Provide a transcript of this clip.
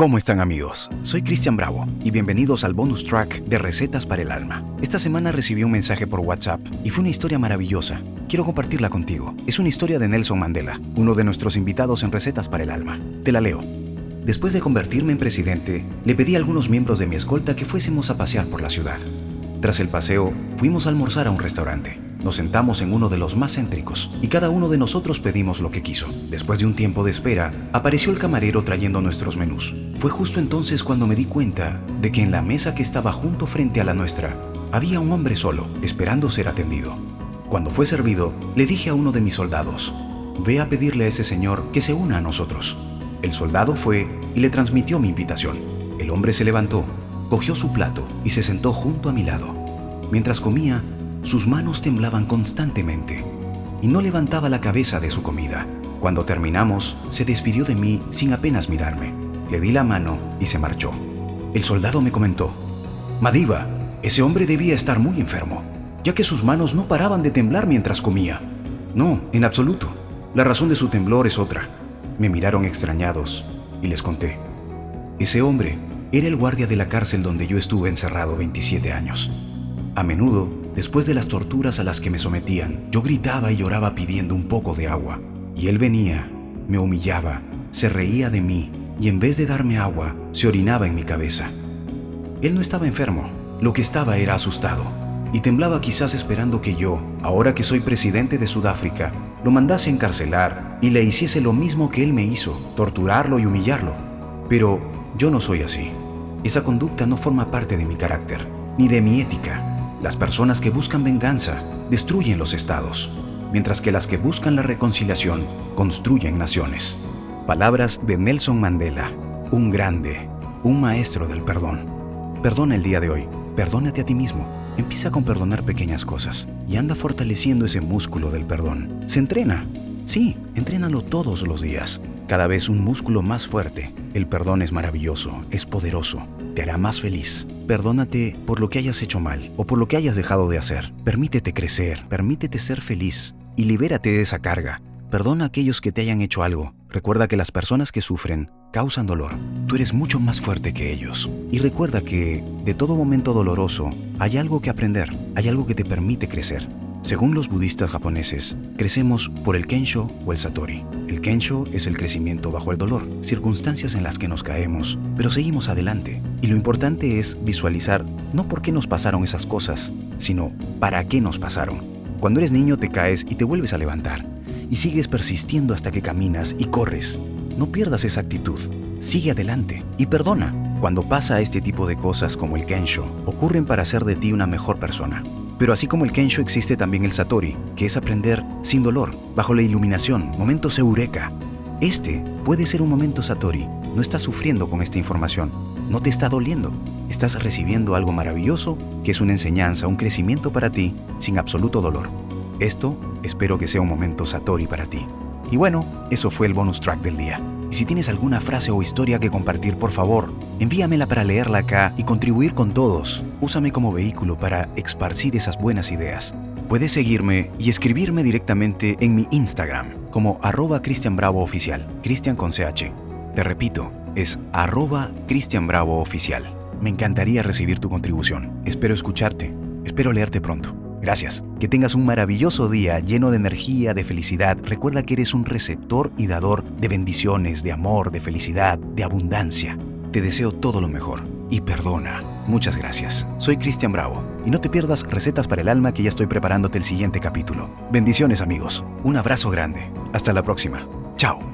¿Cómo están amigos? Soy Cristian Bravo y bienvenidos al bonus track de Recetas para el Alma. Esta semana recibí un mensaje por WhatsApp y fue una historia maravillosa. Quiero compartirla contigo. Es una historia de Nelson Mandela, uno de nuestros invitados en Recetas para el Alma. Te la leo. Después de convertirme en presidente, le pedí a algunos miembros de mi escolta que fuésemos a pasear por la ciudad. Tras el paseo, fuimos a almorzar a un restaurante. Nos sentamos en uno de los más céntricos y cada uno de nosotros pedimos lo que quiso. Después de un tiempo de espera, apareció el camarero trayendo nuestros menús. Fue justo entonces cuando me di cuenta de que en la mesa que estaba junto frente a la nuestra había un hombre solo, esperando ser atendido. Cuando fue servido, le dije a uno de mis soldados, ve a pedirle a ese señor que se una a nosotros. El soldado fue y le transmitió mi invitación. El hombre se levantó, cogió su plato y se sentó junto a mi lado. Mientras comía, sus manos temblaban constantemente y no levantaba la cabeza de su comida. Cuando terminamos, se despidió de mí sin apenas mirarme. Le di la mano y se marchó. El soldado me comentó, Madiva, ese hombre debía estar muy enfermo, ya que sus manos no paraban de temblar mientras comía. No, en absoluto. La razón de su temblor es otra. Me miraron extrañados y les conté. Ese hombre era el guardia de la cárcel donde yo estuve encerrado 27 años. A menudo Después de las torturas a las que me sometían, yo gritaba y lloraba pidiendo un poco de agua. Y él venía, me humillaba, se reía de mí y en vez de darme agua, se orinaba en mi cabeza. Él no estaba enfermo, lo que estaba era asustado y temblaba quizás esperando que yo, ahora que soy presidente de Sudáfrica, lo mandase encarcelar y le hiciese lo mismo que él me hizo, torturarlo y humillarlo. Pero yo no soy así. Esa conducta no forma parte de mi carácter, ni de mi ética. Las personas que buscan venganza destruyen los estados, mientras que las que buscan la reconciliación construyen naciones. Palabras de Nelson Mandela, un grande, un maestro del perdón. Perdona el día de hoy, perdónate a ti mismo. Empieza con perdonar pequeñas cosas y anda fortaleciendo ese músculo del perdón. Se entrena. Sí, entrénalo todos los días. Cada vez un músculo más fuerte. El perdón es maravilloso, es poderoso, te hará más feliz. Perdónate por lo que hayas hecho mal o por lo que hayas dejado de hacer. Permítete crecer, permítete ser feliz y libérate de esa carga. Perdona a aquellos que te hayan hecho algo. Recuerda que las personas que sufren causan dolor. Tú eres mucho más fuerte que ellos. Y recuerda que de todo momento doloroso hay algo que aprender, hay algo que te permite crecer. Según los budistas japoneses, crecemos por el kensho o el satori. El kensho es el crecimiento bajo el dolor, circunstancias en las que nos caemos, pero seguimos adelante. Y lo importante es visualizar no por qué nos pasaron esas cosas, sino para qué nos pasaron. Cuando eres niño te caes y te vuelves a levantar, y sigues persistiendo hasta que caminas y corres. No pierdas esa actitud, sigue adelante y perdona. Cuando pasa este tipo de cosas como el kensho, ocurren para hacer de ti una mejor persona. Pero así como el Kensho existe también el Satori, que es aprender sin dolor, bajo la iluminación, momentos eureka. Este puede ser un momento Satori. No estás sufriendo con esta información, no te está doliendo. Estás recibiendo algo maravilloso que es una enseñanza, un crecimiento para ti sin absoluto dolor. Esto espero que sea un momento Satori para ti. Y bueno, eso fue el bonus track del día. Y si tienes alguna frase o historia que compartir, por favor, envíamela para leerla acá y contribuir con todos. Úsame como vehículo para esparcir esas buenas ideas. Puedes seguirme y escribirme directamente en mi Instagram como arroba Cristian Bravo Oficial, Cristian con CH. Te repito, es arroba Cristian Bravo Oficial. Me encantaría recibir tu contribución. Espero escucharte. Espero leerte pronto. Gracias. Que tengas un maravilloso día lleno de energía, de felicidad. Recuerda que eres un receptor y dador de bendiciones, de amor, de felicidad, de abundancia. Te deseo todo lo mejor y perdona. Muchas gracias. Soy Cristian Bravo y no te pierdas recetas para el alma que ya estoy preparándote el siguiente capítulo. Bendiciones amigos. Un abrazo grande. Hasta la próxima. Chao.